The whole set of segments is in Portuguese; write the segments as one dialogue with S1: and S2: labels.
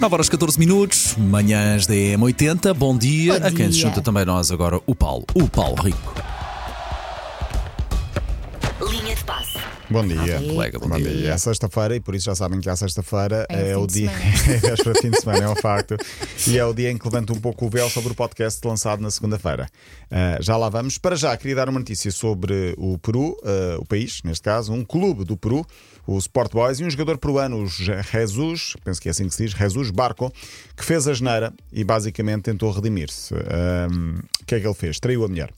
S1: 9 horas 14 minutos, manhãs da EM80. Bom dia.
S2: Bom
S1: a quem se junta também nós agora, o Paulo. O Paulo Rico.
S3: Bom dia.
S1: Colega, bom,
S3: Bom
S1: dia.
S3: dia. É sexta-feira e por isso já sabem que a sexta-feira
S2: É
S3: é,
S2: o
S3: dia. É véspera de fim de semana, é um facto. E é o dia em que levanto um pouco o véu sobre o podcast lançado na segunda-feira. Ah, já lá vamos. Para já, queria dar uma notícia sobre o Peru, ah, o país, neste caso, um clube do Peru, o Sport Boys, e um jogador peruano, Jesus, penso que é assim que se diz, Jesus Barco, que fez a geneira e basicamente tentou redimir-se. Ah, O que é que ele fez? Traiu a mulher.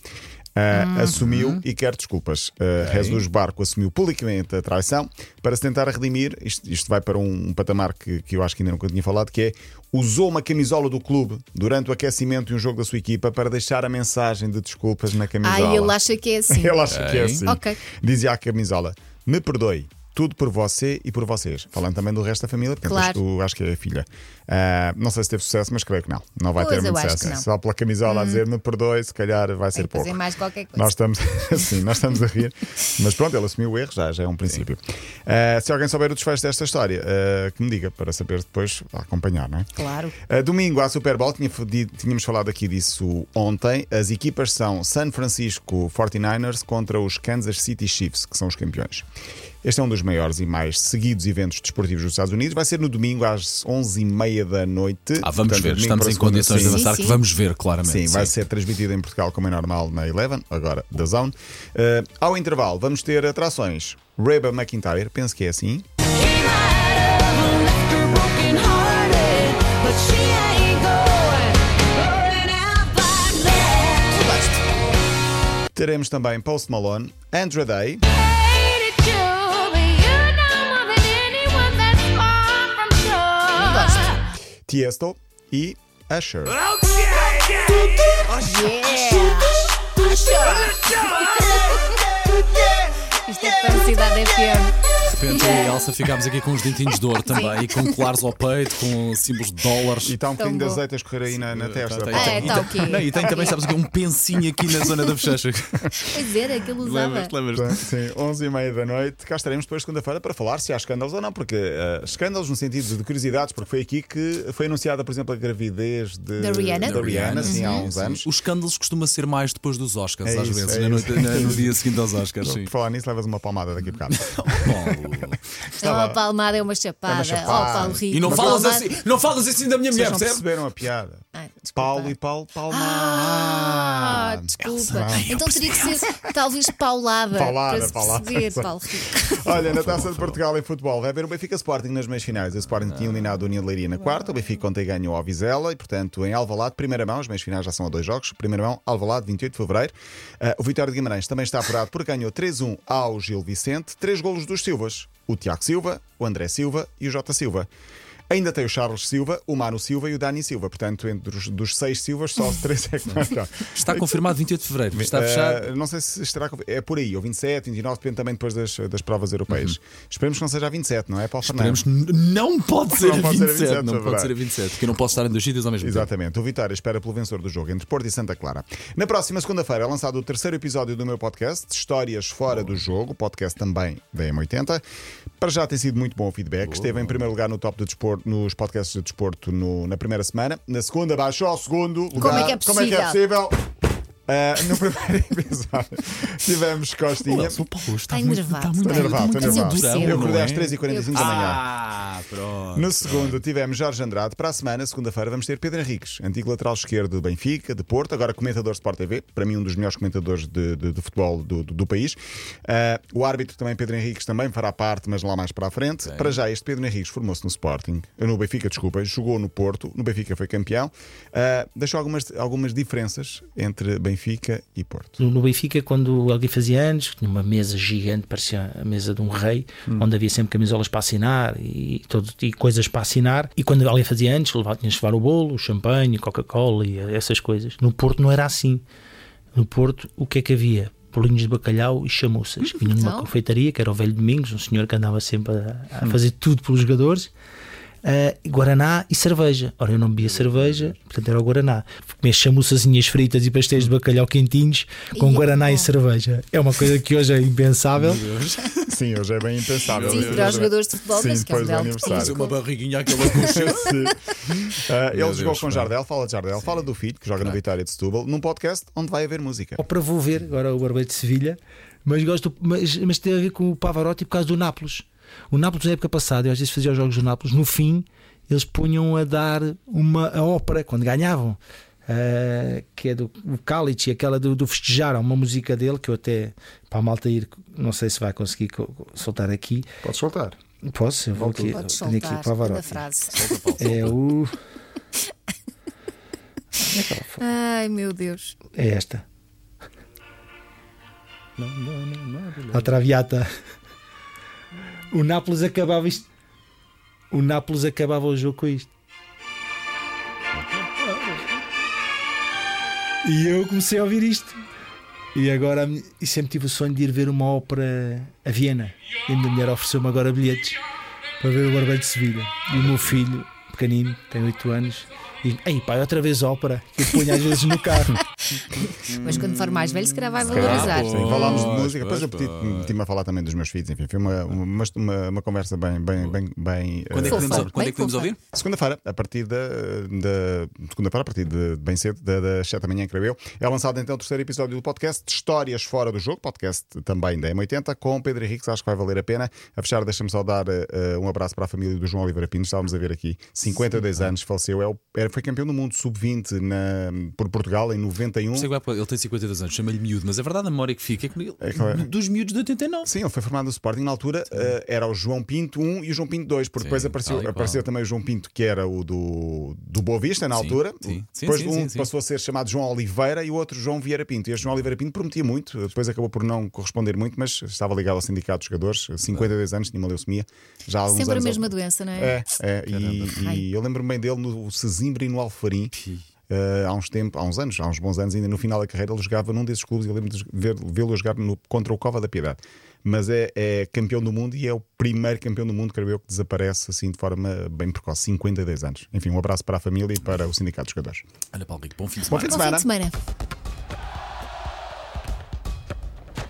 S3: Uh, assumiu e quer desculpas. Uh, Jesus Barco assumiu publicamente a traição para se tentar redimir. Isto, isto vai para um, um patamar que, que eu acho que ainda nunca tinha falado, que é usou uma camisola do clube durante o aquecimento e um jogo da sua equipa para deixar a mensagem de desculpas na
S2: Ah,
S3: camisola.
S2: ele acha que é assim.
S3: Ele acha que é assim.
S2: Ok.
S3: Dizia a camisola: Me perdoe. Tudo por você e por vocês. Falando também do resto da família, porque
S2: Claro.
S3: tu acho que é a filha. Ah, não sei se teve sucesso, mas creio que não. Não vai
S2: Pois,
S3: ter muito sucesso. Só pela camisola a dizer me perdoe, se calhar vai ser
S2: que fazer
S3: pouco.
S2: mais qualquer coisa.
S3: Nós estamos, sim, nós estamos a rir, mas pronto, ele assumiu o erro, já, já é um princípio. Uh, se alguém souber o desfecho desta história, uh, que me diga para saber depois acompanhar, não é?
S2: Claro.
S3: Uh, domingo, à Super Bowl, tinha- tínhamos falado aqui disso ontem. As equipas são San Francisco 49ers contra os Kansas City Chiefs, que são os campeões. Este é um dos maiores e mais seguidos eventos desportivos dos Estados Unidos. Vai ser no domingo às 11h30 da noite.
S1: Ah, vamos
S3: Portanto,
S1: ver. Estamos em condições de
S3: sim.
S1: avançar
S2: Sim,
S1: que
S2: sim.
S1: vamos ver claramente.
S3: Sim, vai ser transmitido em Portugal como é normal na Eleven, agora da Zone. Uh, ao intervalo, vamos ter atrações. Reba McIntyre, penso que é assim. Teremos também Post Malone, Andra Day, Tiesto e Usher.
S2: Isto é para cidade FM.
S1: De repente, eu e a Elsa ficámos aqui com uns dentinhos de ouro também, e com colares ao peito, com símbolos de dólares.
S3: E está um bocadinho de azeite a escorrer aí na, na testa.
S1: Tem-
S2: Ah,
S1: tem-
S2: é,
S1: e
S2: tá
S1: tem-
S2: ok.
S1: Não, e tem também, sabes quê? Um pensinho aqui na zona da bochecha.
S2: Pois era, aquilo usava.
S1: Lembras-te?
S3: Portanto, Sim, 11 e meia da noite. Cá estaremos depois segunda-feira para falar se há escândalos ou não, porque eh, escândalos no sentido de curiosidades, porque foi aqui que foi anunciada, por exemplo, a gravidez de,
S2: Da Rihanna.
S3: da Rihanna, sim, há uns
S1: Sim.
S3: anos.
S1: Os escândalos costuma ser mais depois dos Oscars,
S3: É
S1: às
S3: isso,
S1: vezes,
S3: é
S1: noite- na- no dia seguinte aos Oscars. Sim.
S3: Por falar nisso, levas uma palmada daqui a bocado.
S1: Bom,
S2: Não, a palmada é uma chapada.
S3: É uma chapada.
S2: Oh, Paulo Rico.
S1: e não falas, assim, não falas assim da minha mulher,
S3: Vocês não
S1: percebe?
S3: perceberam a piada.
S2: Desculpa.
S3: Paulo e Paulo, Palma.
S2: Ah, desculpa. Então teria que ser talvez paulada.
S3: Paulada,
S2: para
S3: paulada,
S2: perceber,
S3: exato.
S2: Paulo Rico.
S3: Olha, na taça de Portugal em futebol vai haver o Benfica Sporting nas meias finais. O Sporting tinha eliminado o União de Leiria na quarta, o Benfica ontem ganhou ao Vizela e, portanto, em Alvalade, primeira mão, as meias finais já são a dois jogos. Primeira mão, Alvalade, 28 de fevereiro. Ah, o Vitória de Guimarães também está apurado porque ganhou 3-1 ao Gil Vicente. Três golos dos Silvas: o Tiago Silva, o André Silva e o Jota Silva. Ainda tem o Charles Silva, o Mano Silva e o Dani Silva. Portanto, entre os dos seis Silvas, só três é que marcaram.
S1: Está confirmado 28 de fevereiro. Está fechado.
S3: Eh, não sei se estará. É por aí, ou 27, 29, depende também depois das, das provas europeias. Esperemos que não seja a 27, não é? Paulo
S1: Esperemos,
S3: Fernandes.
S1: n- não pode ser
S3: Não
S1: a
S3: pode ser a
S1: 27.
S3: 27,
S1: Não
S3: é
S1: pode ser a 27, porque eu não posso estar em dois sítios ao mesmo tempo.
S3: Exatamente. O Vitória espera pelo vencedor do jogo entre Porto e Santa Clara. Na próxima segunda-feira é lançado o terceiro episódio do meu podcast, Histórias Fora do Jogo, podcast também da M80. Para já tem sido muito bom o feedback. Esteve em primeiro lugar no top de desporto, nos podcasts de desporto no- na primeira semana. Na segunda baixou ao segundo lugar.
S2: Como é que é
S3: Como é que é possível? Ah, no primeiro episódio tivemos Costinha.
S1: O Paulo está
S2: Está
S1: muito,
S2: enervado,
S1: está muito,
S2: está
S3: Nervado, estou nervado. Eu acordei às
S1: é?
S3: 3h45 da manhã.
S1: Ah, pronto.
S3: No segundo tivemos Jorge Andrade. Para a semana, segunda-feira, vamos ter Pedro Henriques, antigo lateral esquerdo do Benfica, de Porto, agora comentador de Sport TV, para mim um dos melhores comentadores de, de- de futebol do, do- do país. Ah, o árbitro também, Pedro Henriques, também fará parte, mas lá mais para a frente. Para já, este Pedro Henriques formou-se no Sporting, no Benfica, desculpa, jogou no Porto, no Benfica foi campeão. Ah, deixou algumas, algumas diferenças entre Benfica e Porto.
S4: No, no Benfica, quando alguém fazia anos, tinha uma mesa gigante, parecia a mesa de um rei, onde havia sempre camisolas para assinar e, todo, e coisas para assinar. E quando alguém fazia anos, levava, tinhas de levar o bolo, o champanhe, Coca-Cola e essas coisas. No Porto não era assim. No Porto, o que é que havia? Bolinhos de bacalhau e chamuças. Vinha numa
S2: Então?
S4: confeitaria, que era o Velho Domingos, um senhor que andava sempre a, a fazer tudo pelos jogadores. Uh, Guaraná e cerveja. Ora, eu não bebia cerveja, portanto era o Guaraná. Comer chamuçazinhas fritas e pastéis de bacalhau quentinhos com
S2: Ia,
S4: Guaraná
S2: bom.
S4: e cerveja. É uma coisa que hoje é impensável.
S3: Sim, hoje é bem impensável.
S2: Sim, para os jogadores de futebol,
S3: Sim,
S2: mas que é um
S3: depois do
S2: belo
S3: aniversário.
S1: Uma barriguinha àquela concha.
S3: Ah, ele jogou com. Jardel, fala de Jardel, fala do filho que joga no Vitória de Setúbal, num podcast onde vai haver música.
S4: Ou para vou ver agora o Barbeiro de Sevilha, mas gosto, mas, mas tem a ver com o Pavarotti por causa do Nápoles. O Nápoles na época passada, eu às vezes fazia os jogos do Nápoles, no fim eles punham a dar uma a ópera quando ganhavam. ah, que é do o Cálice, aquela do, do festejar, uma música dele que eu até para a malta ir, não sei se vai conseguir co- soltar aqui.
S5: Podes soltar.
S4: Posso? Eu vou aqui,
S2: Podes
S4: tenho aqui Pavarotti.
S2: a frase.
S4: É o.
S2: Ai meu Deus.
S4: É esta. A Traviata. O Nápoles acabava isto. O Nápoles acabava o jogo com isto. E eu comecei a ouvir isto. E agora e sempre tive o sonho de ir ver uma ópera a Viena. E a minha mulher ofereceu-me agora bilhetes para ver o Barbeiro de Sevilha. E o meu filho, pequenino, tem 8 anos, diz: Ei, pai, outra vez ópera. Que eu ponho às vezes no carro.
S2: Mas quando for mais velho, se calhar vai valorizar.
S3: Sim, falámos de música, depois eu meti-me a falar também dos meus filhos, enfim, foi uma, uma, uma, uma conversa bem. bem, bem, bem
S1: quando é que
S2: eh,
S1: podemos, quando é que podemos ouvir?
S3: Segunda-feira, a partir da. da Segunda-feira, a partir de bem cedo, da, das 7 da manhã, creio eu. É lançado então o terceiro episódio do podcast Histórias Fora do Jogo, podcast também da M80, com Pedro Henrique, acho que vai valer a pena. A fechar, deixa-me só dar uh, um abraço para a família do João Oliveira Pinto, estávamos a ver aqui, 52 Sim, anos, faleceu, é o, foi campeão do mundo sub-20 por Portugal em
S1: 90 81. É ele tem 52 anos, chama-lhe miúdo, mas a verdade, a memória que fica é, com ele,
S3: é que é.
S1: dos miúdos de 89.
S3: Sim, ele foi formado no Sporting na altura, uh, era o João Pinto 1 e o João Pinto 2, porque
S1: sim,
S3: depois apareceu, apareceu também o João Pinto, que era o do, do Boa Vista na
S1: sim,
S3: altura.
S1: Sim,
S3: depois um passou a ser chamado João Oliveira e o outro João Vieira Pinto. E este João Oliveira Pinto prometia muito, depois acabou por não corresponder muito, mas estava ligado ao Sindicato dos Jogadores, 52 anos, tinha uma leucemia. Já há
S2: Sempre
S3: anos a
S2: mesma doença, não é?
S3: É, é e, e, eu lembro-me bem dele no Sesimbra e no Alfarim eh, há uns tempos, há uns anos, há uns bons anos, ainda no final da carreira, ele jogava num desses clubes. Eu lembro de ver- vê-lo jogar no- contra o Cova da Piedade. Mas é, é campeão do mundo e é o primeiro campeão do mundo, creio eu, que desaparece assim de forma bem precoce, 52 anos. Enfim, um abraço para a família e para o Sindicato dos Jogadores.
S1: Olha, Paulo Rico, bom fim de
S3: Bom
S1: semana.
S3: fim de
S2: Bom fim
S3: semana.
S2: de semana.